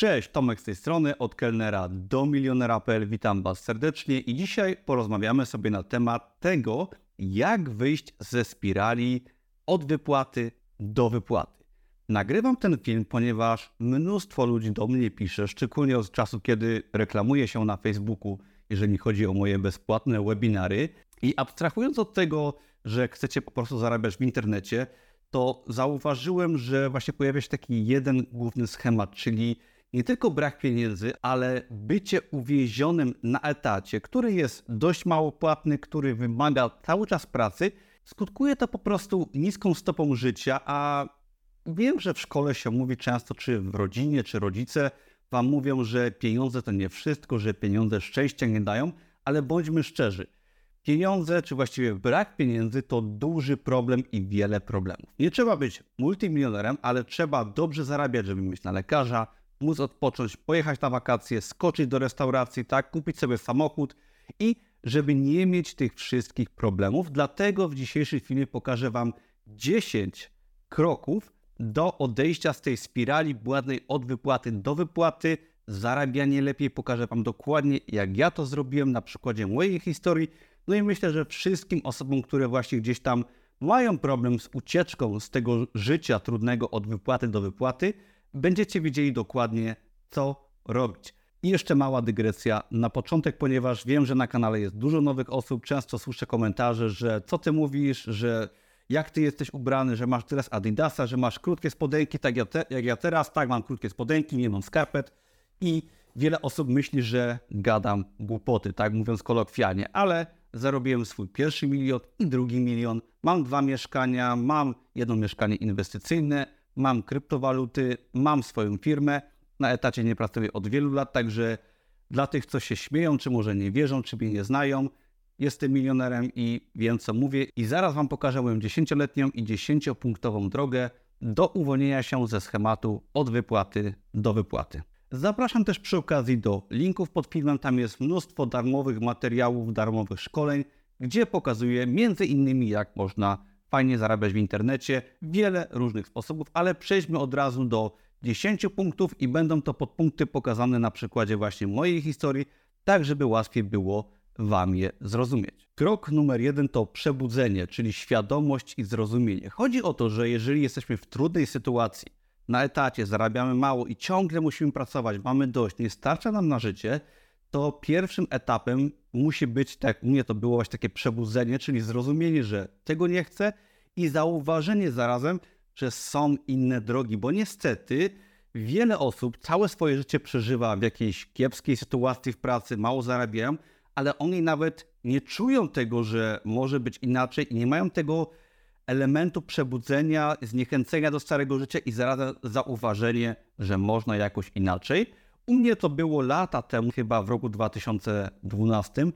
Cześć, Tomek z tej strony, od kelnera do milionera.pl. Witam Was serdecznie i dzisiaj porozmawiamy sobie na temat tego, jak wyjść ze spirali od wypłaty do wypłaty. Nagrywam ten film, ponieważ mnóstwo ludzi do mnie pisze, szczególnie od czasu, kiedy reklamuję się na Facebooku, jeżeli chodzi o moje bezpłatne webinary. I abstrahując od tego, że chcecie po prostu zarabiać w internecie, to zauważyłem, że właśnie pojawia się taki jeden główny schemat, czyli nie tylko brak pieniędzy, ale bycie uwięzionym na etacie, który jest dość mało płatny, który wymaga cały czas pracy, skutkuje to po prostu niską stopą życia, a wiem, że w szkole się mówi często, czy w rodzinie, czy rodzice wam mówią, że pieniądze to nie wszystko, że pieniądze szczęścia nie dają, ale bądźmy szczerzy. Pieniądze, czy właściwie brak pieniędzy, to duży problem i wiele problemów. Nie trzeba być multimilionerem, ale trzeba dobrze zarabiać, żeby mieć na lekarza, móc odpocząć, pojechać na wakacje, skoczyć do restauracji, tak, kupić sobie samochód i żeby nie mieć tych wszystkich problemów. Dlatego w dzisiejszym filmie pokażę Wam 10 kroków do odejścia z tej spirali błędnej od wypłaty do wypłaty, zarabianie lepiej. Pokażę Wam dokładnie, jak ja to zrobiłem na przykładzie mojej historii. No i myślę, że wszystkim osobom, które właśnie gdzieś tam mają problem z ucieczką z tego życia trudnego od wypłaty do wypłaty, będziecie wiedzieli dokładnie, co robić. I jeszcze mała dygresja na początek, ponieważ wiem, że na kanale jest dużo nowych osób. Często słyszę komentarze, że co ty mówisz, że jak ty jesteś ubrany, że masz teraz Adidasa, że masz krótkie spodenki, tak jak, te, jak ja teraz, tak mam krótkie spodenki, nie mam skarpet. I wiele osób myśli, że gadam głupoty, tak mówiąc kolokwialnie, ale zarobiłem swój pierwszy milion i drugi milion. Mam dwa mieszkania, mam jedno mieszkanie inwestycyjne, mam kryptowaluty, mam swoją firmę. Na etacie nie pracuję od wielu lat, także dla tych, co się śmieją, czy może nie wierzą, czy mnie nie znają, jestem milionerem i wiem, co mówię. I zaraz Wam pokażę moją 10-letnią i 10-punktową drogę do uwolnienia się ze schematu od wypłaty do wypłaty. Zapraszam też przy okazji do linków pod filmem. Tam jest mnóstwo darmowych materiałów, darmowych szkoleń, gdzie pokazuję między innymi jak można fajnie zarabiać w internecie, wiele różnych sposobów, ale przejdźmy od razu do 10 punktów i będą to podpunkty pokazane na przykładzie właśnie mojej historii, tak żeby łatwiej było Wam je zrozumieć. Krok numer jeden to przebudzenie, czyli świadomość i zrozumienie. Chodzi o to, że jeżeli jesteśmy w trudnej sytuacji, na etacie, zarabiamy mało i ciągle musimy pracować, mamy dość, nie starcza nam na życie, to pierwszym etapem musi być, tak u mnie to było właśnie takie przebudzenie, czyli zrozumienie, że tego nie chcę i zauważenie zarazem, że są inne drogi, bo niestety wiele osób całe swoje życie przeżywa w jakiejś kiepskiej sytuacji w pracy, mało zarabiają, ale oni nawet nie czują tego, że może być inaczej i nie mają tego elementu przebudzenia, zniechęcenia do starego życia i zarazem zauważenie, że można jakoś inaczej. U mnie to było lata temu, chyba w roku 2012,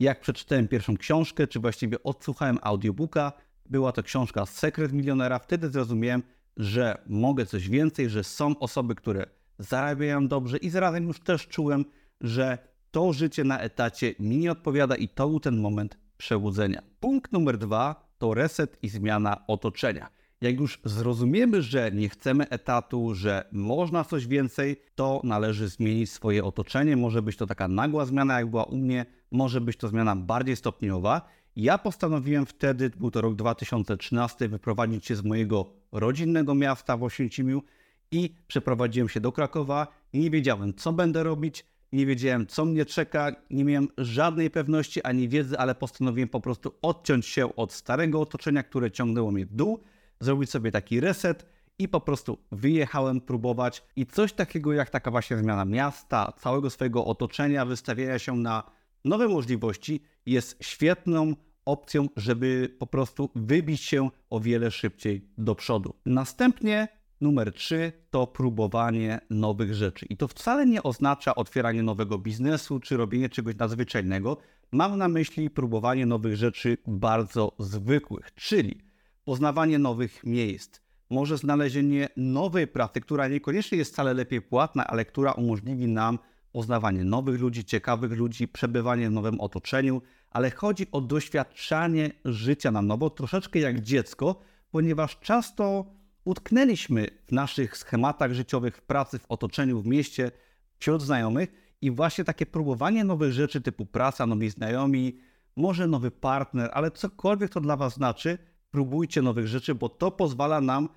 jak przeczytałem pierwszą książkę, czy właściwie odsłuchałem audiobooka. Była to książka Sekret Milionera. Wtedy zrozumiałem, że mogę coś więcej, że są osoby, które zarabiają dobrze i zarazem już też czułem, że to życie na etacie mi nie odpowiada i to był ten moment przebudzenia. Punkt numer dwa to reset i zmiana otoczenia. Jak już zrozumiemy, że nie chcemy etatu, że można coś więcej, to należy zmienić swoje otoczenie. Może być to taka nagła zmiana, jak była u mnie, może być to zmiana bardziej stopniowa. Ja postanowiłem wtedy, był to rok 2013, wyprowadzić się z mojego rodzinnego miasta w Oświęcimiu i przeprowadziłem się do Krakowa. Nie wiedziałem, co będę robić, nie wiedziałem, co mnie czeka, nie miałem żadnej pewności ani wiedzy, ale postanowiłem po prostu odciąć się od starego otoczenia, które ciągnęło mnie w dół zrobić sobie taki reset i po prostu wyjechałem próbować i coś takiego jak taka właśnie zmiana miasta, całego swojego otoczenia, wystawienia się na nowe możliwości jest świetną opcją, żeby po prostu wybić się o wiele szybciej do przodu. Następnie numer 3 to próbowanie nowych rzeczy. I to wcale nie oznacza otwieranie nowego biznesu czy robienie czegoś nadzwyczajnego. Mam na myśli próbowanie nowych rzeczy bardzo zwykłych, czyli poznawanie nowych miejsc, może znalezienie nowej pracy, która niekoniecznie jest wcale lepiej płatna, ale która umożliwi nam poznawanie nowych ludzi, ciekawych ludzi, przebywanie w nowym otoczeniu, ale chodzi o doświadczanie życia na nowo, troszeczkę jak dziecko, ponieważ często utknęliśmy w naszych schematach życiowych, w pracy, w otoczeniu, w mieście, wśród znajomych i właśnie takie próbowanie nowych rzeczy typu praca, nowi znajomi, może nowy partner, ale cokolwiek to dla Was znaczy, próbujcie nowych rzeczy, bo to pozwala nam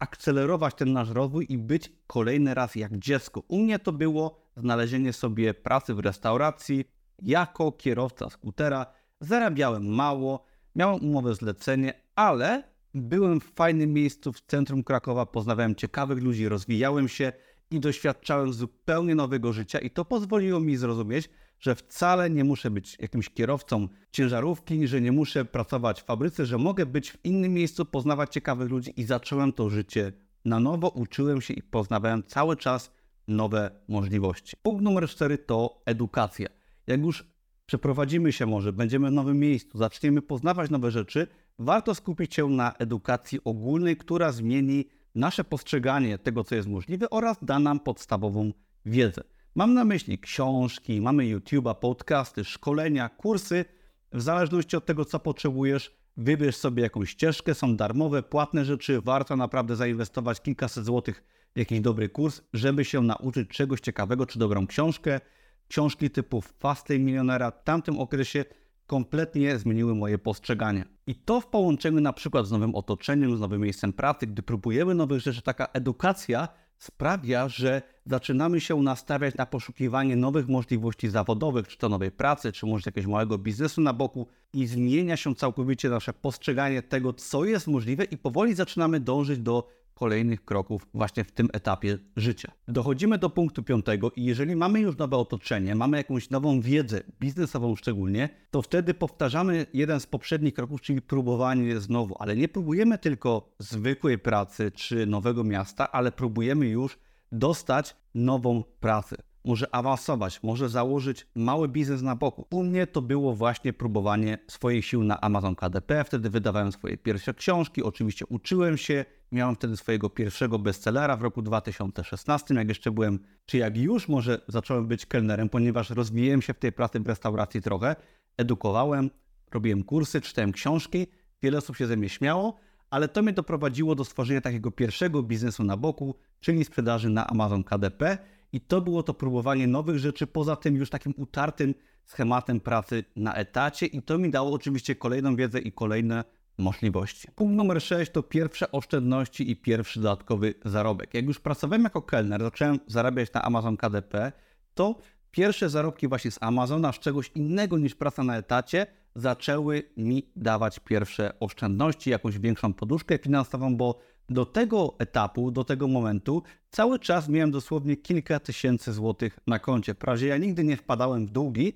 zakcelerować ten nasz rozwój i być kolejny raz jak dziecko. U mnie to było znalezienie sobie pracy w restauracji jako kierowca skutera. Zarabiałem mało, miałem umowę zlecenie, ale byłem w fajnym miejscu w centrum Krakowa, poznawałem ciekawych ludzi, rozwijałem się i doświadczałem zupełnie nowego życia i to pozwoliło mi zrozumieć, że wcale nie muszę być jakimś kierowcą ciężarówki, że nie muszę pracować w fabryce, że mogę być w innym miejscu, poznawać ciekawych ludzi i zacząłem to życie na nowo, uczyłem się i poznawałem cały czas nowe możliwości. Punkt numer cztery to edukacja. Jak już przeprowadzimy się może, będziemy w nowym miejscu, zaczniemy poznawać nowe rzeczy, warto skupić się na edukacji ogólnej, która zmieni nasze postrzeganie tego, co jest możliwe oraz da nam podstawową wiedzę. Mam na myśli książki, mamy YouTube'a, podcasty, szkolenia, kursy. W zależności od tego, co potrzebujesz, wybierz sobie jakąś ścieżkę. Są darmowe, płatne rzeczy. Warto naprawdę zainwestować kilkaset złotych w jakiś dobry kurs, żeby się nauczyć czegoś ciekawego, czy dobrą książkę. Książki typu Fasty Milionera w tamtym okresie kompletnie zmieniły moje postrzeganie. I to w połączeniu na przykład z nowym otoczeniem, z nowym miejscem pracy, gdy próbujemy nowych rzeczy, taka edukacja sprawia, że zaczynamy się nastawiać na poszukiwanie nowych możliwości zawodowych, czy to nowej pracy, czy może jakiegoś małego biznesu na boku i zmienia się całkowicie nasze postrzeganie tego, co jest możliwe i powoli zaczynamy dążyć do kolejnych kroków właśnie w tym etapie życia. Dochodzimy do punktu piątego i jeżeli mamy już nowe otoczenie, mamy jakąś nową wiedzę, biznesową szczególnie, to wtedy powtarzamy jeden z poprzednich kroków, czyli próbowanie znowu, ale nie próbujemy tylko zwykłej pracy czy nowego miasta, ale próbujemy już dostać nową pracę może awansować, może założyć mały biznes na boku. U mnie to było właśnie próbowanie swoich sił na Amazon KDP. Wtedy wydawałem swoje pierwsze książki, oczywiście uczyłem się. Miałem wtedy swojego pierwszego bestsellera w roku 2016, jak jeszcze byłem, czy jak już może zacząłem być kelnerem, ponieważ rozwijałem się w tej pracy w restauracji trochę, edukowałem, robiłem kursy, czytałem książki, wiele osób się ze mnie śmiało, ale to mnie doprowadziło do stworzenia takiego pierwszego biznesu na boku, czyli sprzedaży na Amazon KDP i to było to próbowanie nowych rzeczy, poza tym już takim utartym schematem pracy na etacie. I to mi dało oczywiście kolejną wiedzę i kolejne możliwości. Punkt numer 6 to pierwsze oszczędności i pierwszy dodatkowy zarobek. Jak już pracowałem jako kelner, zacząłem zarabiać na Amazon KDP, to pierwsze zarobki właśnie z Amazona, z czegoś innego niż praca na etacie, zaczęły mi dawać pierwsze oszczędności, jakąś większą poduszkę finansową, bo do tego etapu, do tego momentu cały czas miałem dosłownie kilka tysięcy złotych na koncie. Prawie ja nigdy nie wpadałem w długi,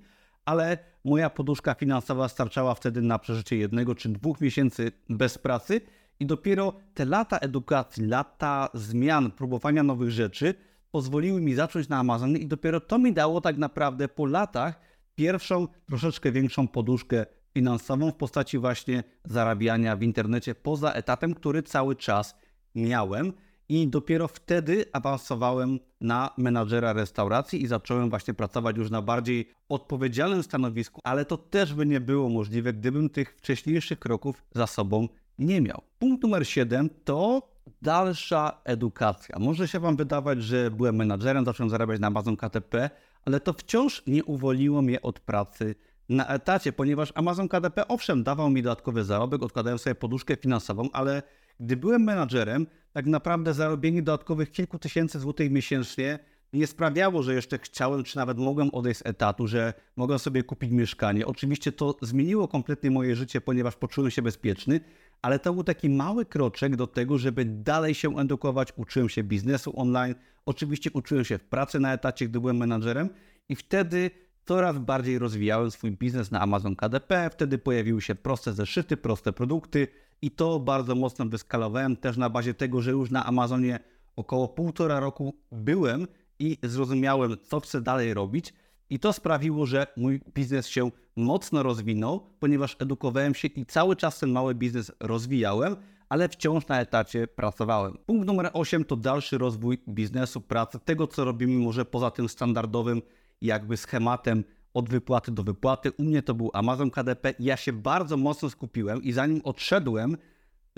ale moja poduszka finansowa starczała wtedy na przeżycie jednego czy dwóch miesięcy bez pracy i dopiero te lata edukacji, lata zmian, próbowania nowych rzeczy pozwoliły mi zacząć na Amazonie i dopiero to mi dało tak naprawdę po latach pierwszą, troszeczkę większą poduszkę finansową w postaci właśnie zarabiania w internecie poza etatem, który cały czas miałem. I dopiero wtedy awansowałem na menadżera restauracji i zacząłem właśnie pracować już na bardziej odpowiedzialnym stanowisku, ale to też by nie było możliwe, gdybym tych wcześniejszych kroków za sobą nie miał. Punkt numer 7 to dalsza edukacja. Może się Wam wydawać, że byłem menadżerem, zacząłem zarabiać na Amazon KTP, ale to wciąż nie uwolniło mnie od pracy na etacie, ponieważ Amazon KDP owszem dawał mi dodatkowy zarobek, odkładałem sobie poduszkę finansową, ale gdy byłem menadżerem, tak naprawdę zarobienie dodatkowych kilku tysięcy złotych miesięcznie nie sprawiało, że jeszcze chciałem, czy nawet mogłem odejść z etatu, że mogłem sobie kupić mieszkanie. Oczywiście to zmieniło kompletnie moje życie, ponieważ poczułem się bezpieczny, ale to był taki mały kroczek do tego, żeby dalej się edukować. Uczyłem się biznesu online, oczywiście uczyłem się w pracy na etacie, gdy byłem menadżerem i wtedy coraz bardziej rozwijałem swój biznes na Amazon KDP. Wtedy pojawiły się proste zeszyty, proste produkty i to bardzo mocno wyskalowałem też na bazie tego, że już na Amazonie około półtora roku byłem i zrozumiałem, co chcę dalej robić. I to sprawiło, że mój biznes się mocno rozwinął, ponieważ edukowałem się i cały czas ten mały biznes rozwijałem, ale wciąż na etacie pracowałem. Punkt numer 8 to dalszy rozwój biznesu, pracy, tego co robimy może poza tym standardowym jakby schematem od wypłaty do wypłaty. U mnie to był Amazon KDP. Ja się bardzo mocno skupiłem i zanim odszedłem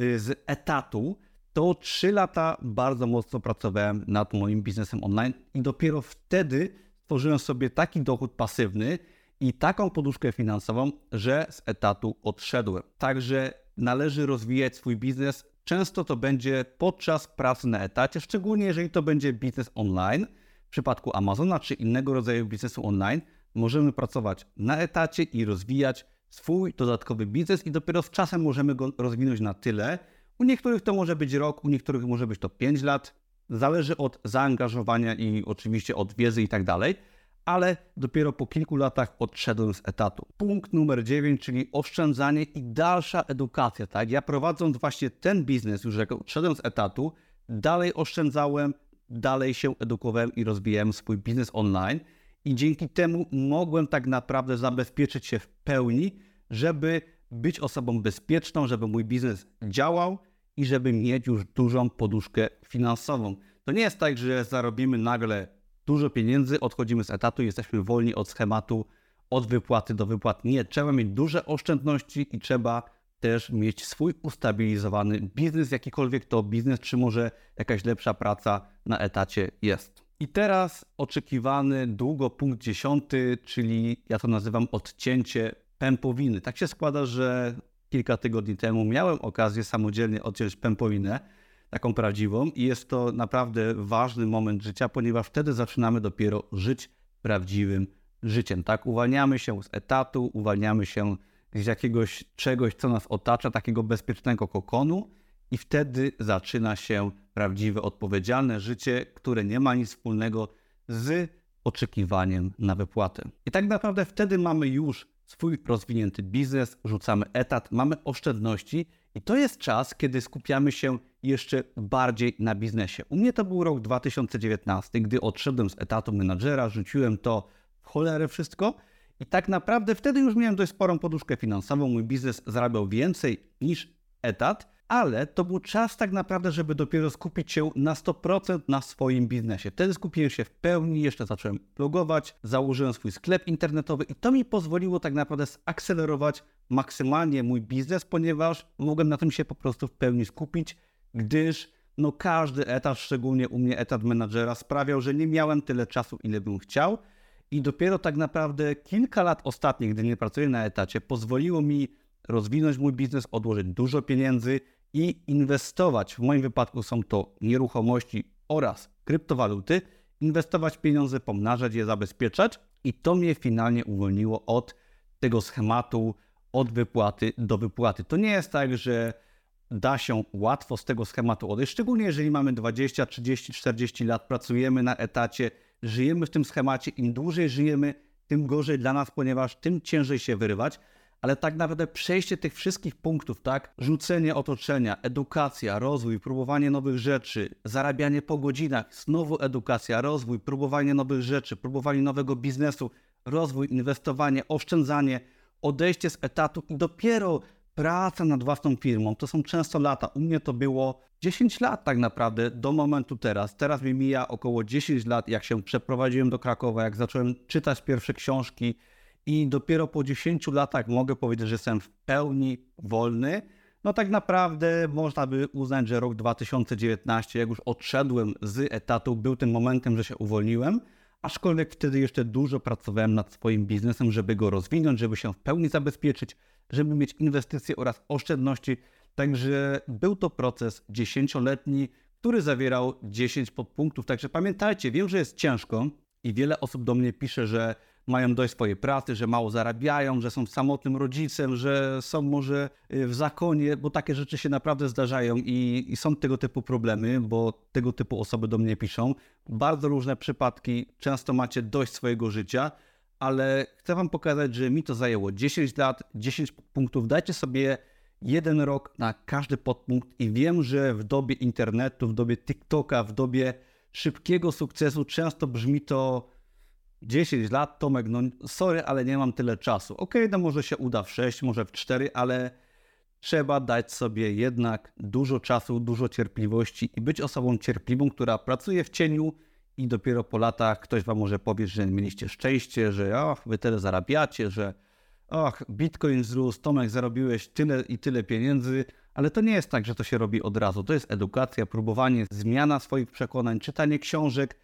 y, z etatu, to 3 lata bardzo mocno pracowałem nad moim biznesem online i dopiero wtedy stworzyłem sobie taki dochód pasywny i taką poduszkę finansową, że z etatu odszedłem. Także należy rozwijać swój biznes. Często to będzie podczas pracy na etacie, szczególnie jeżeli to będzie biznes online. W przypadku Amazona czy innego rodzaju biznesu online możemy pracować na etacie i rozwijać swój dodatkowy biznes i dopiero z czasem możemy go rozwinąć na tyle. U niektórych to może być rok, u niektórych może być to 5 lat. Zależy od zaangażowania i oczywiście od wiedzy i tak dalej, ale dopiero po kilku latach odszedłem z etatu. Punkt numer 9, czyli oszczędzanie i dalsza edukacja. Tak? Ja prowadząc właśnie ten biznes, już jak odszedłem z etatu, dalej oszczędzałem, dalej się edukowałem i rozwijałem swój biznes online i dzięki temu mogłem tak naprawdę zabezpieczyć się w pełni, żeby być osobą bezpieczną, żeby mój biznes działał i żeby mieć już dużą poduszkę finansową. To nie jest tak, że zarobimy nagle dużo pieniędzy, odchodzimy z etatu, jesteśmy wolni od schematu, od wypłaty do wypłat. Nie, trzeba mieć duże oszczędności i trzeba też mieć swój ustabilizowany biznes, jakikolwiek to biznes, czy może jakaś lepsza praca na etacie jest. I teraz oczekiwany długo punkt dziesiąty, czyli ja to nazywam odcięcie pępowiny. Tak się składa, że kilka tygodni temu miałem okazję samodzielnie odciąć pępowinę, taką prawdziwą, i jest to naprawdę ważny moment życia, ponieważ wtedy zaczynamy dopiero żyć prawdziwym życiem. Tak, uwalniamy się z etatu, uwalniamy się z jakiegoś czegoś, co nas otacza, takiego bezpiecznego kokonu, i wtedy zaczyna się prawdziwe, odpowiedzialne życie, które nie ma nic wspólnego z oczekiwaniem na wypłatę. I tak naprawdę wtedy mamy już swój rozwinięty biznes, rzucamy etat, mamy oszczędności i to jest czas, kiedy skupiamy się jeszcze bardziej na biznesie. U mnie to był rok 2019, gdy odszedłem z etatu menadżera, rzuciłem to w cholerę wszystko i tak naprawdę wtedy już miałem dość sporą poduszkę finansową, mój biznes zarabiał więcej niż etat, ale to był czas tak naprawdę, żeby dopiero skupić się na 100% na swoim biznesie. Wtedy skupiłem się w pełni, jeszcze zacząłem blogować, założyłem swój sklep internetowy i to mi pozwoliło tak naprawdę zaakcelerować maksymalnie mój biznes, ponieważ mogłem na tym się po prostu w pełni skupić, gdyż no każdy etat, szczególnie u mnie etat menadżera, sprawiał, że nie miałem tyle czasu, ile bym chciał. I dopiero tak naprawdę kilka lat ostatnich, gdy nie pracuję na etacie, pozwoliło mi rozwinąć mój biznes, odłożyć dużo pieniędzy i inwestować. W moim wypadku są to nieruchomości oraz kryptowaluty. Inwestować pieniądze, pomnażać je, zabezpieczać i to mnie finalnie uwolniło od tego schematu, od wypłaty do wypłaty. To nie jest tak, że da się łatwo z tego schematu odejść, szczególnie jeżeli mamy 20, 30, 40 lat, pracujemy na etacie, żyjemy w tym schemacie. Im dłużej żyjemy, tym gorzej dla nas, ponieważ tym ciężej się wyrywać ale tak naprawdę przejście tych wszystkich punktów, tak? Rzucenie otoczenia, edukacja, rozwój, próbowanie nowych rzeczy, zarabianie po godzinach, znowu edukacja, rozwój, próbowanie nowych rzeczy, próbowanie nowego biznesu, rozwój, inwestowanie, oszczędzanie, odejście z etatu i dopiero praca nad własną firmą. To są często lata. U mnie to było 10 lat tak naprawdę do momentu teraz. Teraz mi mija około 10 lat, jak się przeprowadziłem do Krakowa, jak zacząłem czytać pierwsze książki, i dopiero po 10 latach mogę powiedzieć, że jestem w pełni wolny. No tak naprawdę można by uznać, że rok 2019, jak już odszedłem z etatu, był tym momentem, że się uwolniłem, aczkolwiek wtedy jeszcze dużo pracowałem nad swoim biznesem, żeby go rozwinąć, żeby się w pełni zabezpieczyć, żeby mieć inwestycje oraz oszczędności. Także był to proces dziesięcioletni, który zawierał 10 podpunktów. Także pamiętajcie, wiem, że jest ciężko i wiele osób do mnie pisze, że mają dość swojej pracy, że mało zarabiają, że są samotnym rodzicem, że są może y, w zakonie, bo takie rzeczy się naprawdę zdarzają i, i są tego typu problemy, bo tego typu osoby do mnie piszą. Bardzo różne przypadki, często macie dość swojego życia, ale chcę Wam pokazać, że mi to zajęło 10 lat, 10 punktów. Dajcie sobie jeden rok na każdy podpunkt i wiem, że w dobie internetu, w dobie TikToka, w dobie szybkiego sukcesu często brzmi to 10 lat, Tomek, no sorry, ale nie mam tyle czasu. Okay, no może się uda w 6, może w 4, ale trzeba dać sobie jednak dużo czasu, dużo cierpliwości i być osobą cierpliwą, która pracuje w cieniu i dopiero po latach ktoś wam może powie, że mieliście szczęście, że ach, wy tyle zarabiacie, że ach, bitcoin wzrósł, Tomek, zarobiłeś tyle i tyle pieniędzy, Ale to nie jest tak, że to się robi od razu. To jest edukacja, próbowanie, zmiana swoich przekonań, czytanie książek,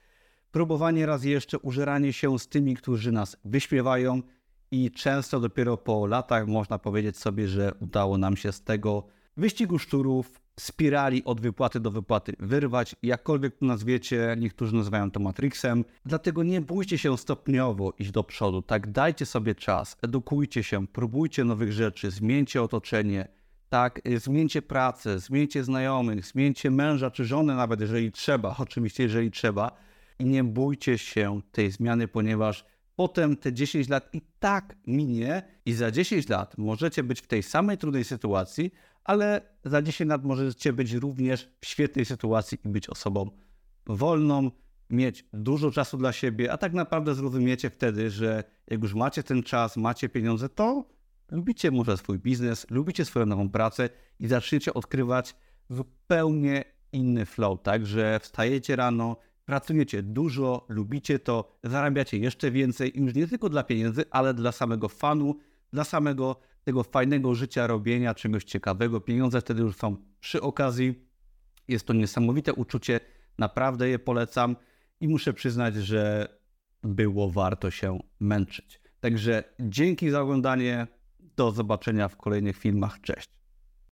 próbowanie raz jeszcze, użeranie się z tymi, którzy nas wyśmiewają i często dopiero po latach można powiedzieć sobie, że udało nam się z tego wyścigu szczurów, spirali od wypłaty do wypłaty wyrwać, jakkolwiek to nazwiecie, niektórzy nazywają to Matrixem. Dlatego nie bójcie się stopniowo iść do przodu, tak dajcie sobie czas, edukujcie się, próbujcie nowych rzeczy, zmieńcie otoczenie, tak, zmieńcie pracę, zmieńcie znajomych, zmieńcie męża czy żonę nawet, jeżeli trzeba, oczywiście jeżeli trzeba i nie bójcie się tej zmiany, ponieważ potem te 10 lat i tak minie i za 10 lat możecie być w tej samej trudnej sytuacji, ale za 10 lat możecie być również w świetnej sytuacji i być osobą wolną, mieć dużo czasu dla siebie, a tak naprawdę zrozumiecie wtedy, że jak już macie ten czas, macie pieniądze, to lubicie może swój biznes, lubicie swoją nową pracę i zaczniecie odkrywać zupełnie inny flow, tak, że wstajecie rano, pracujecie dużo, lubicie to, zarabiacie jeszcze więcej już nie tylko dla pieniędzy, ale dla samego fanu, dla samego tego fajnego życia, robienia czegoś ciekawego. Pieniądze wtedy już są przy okazji. Jest to niesamowite uczucie, naprawdę je polecam i muszę przyznać, że było warto się męczyć. Także dzięki za oglądanie. Do zobaczenia w kolejnych filmach. Cześć.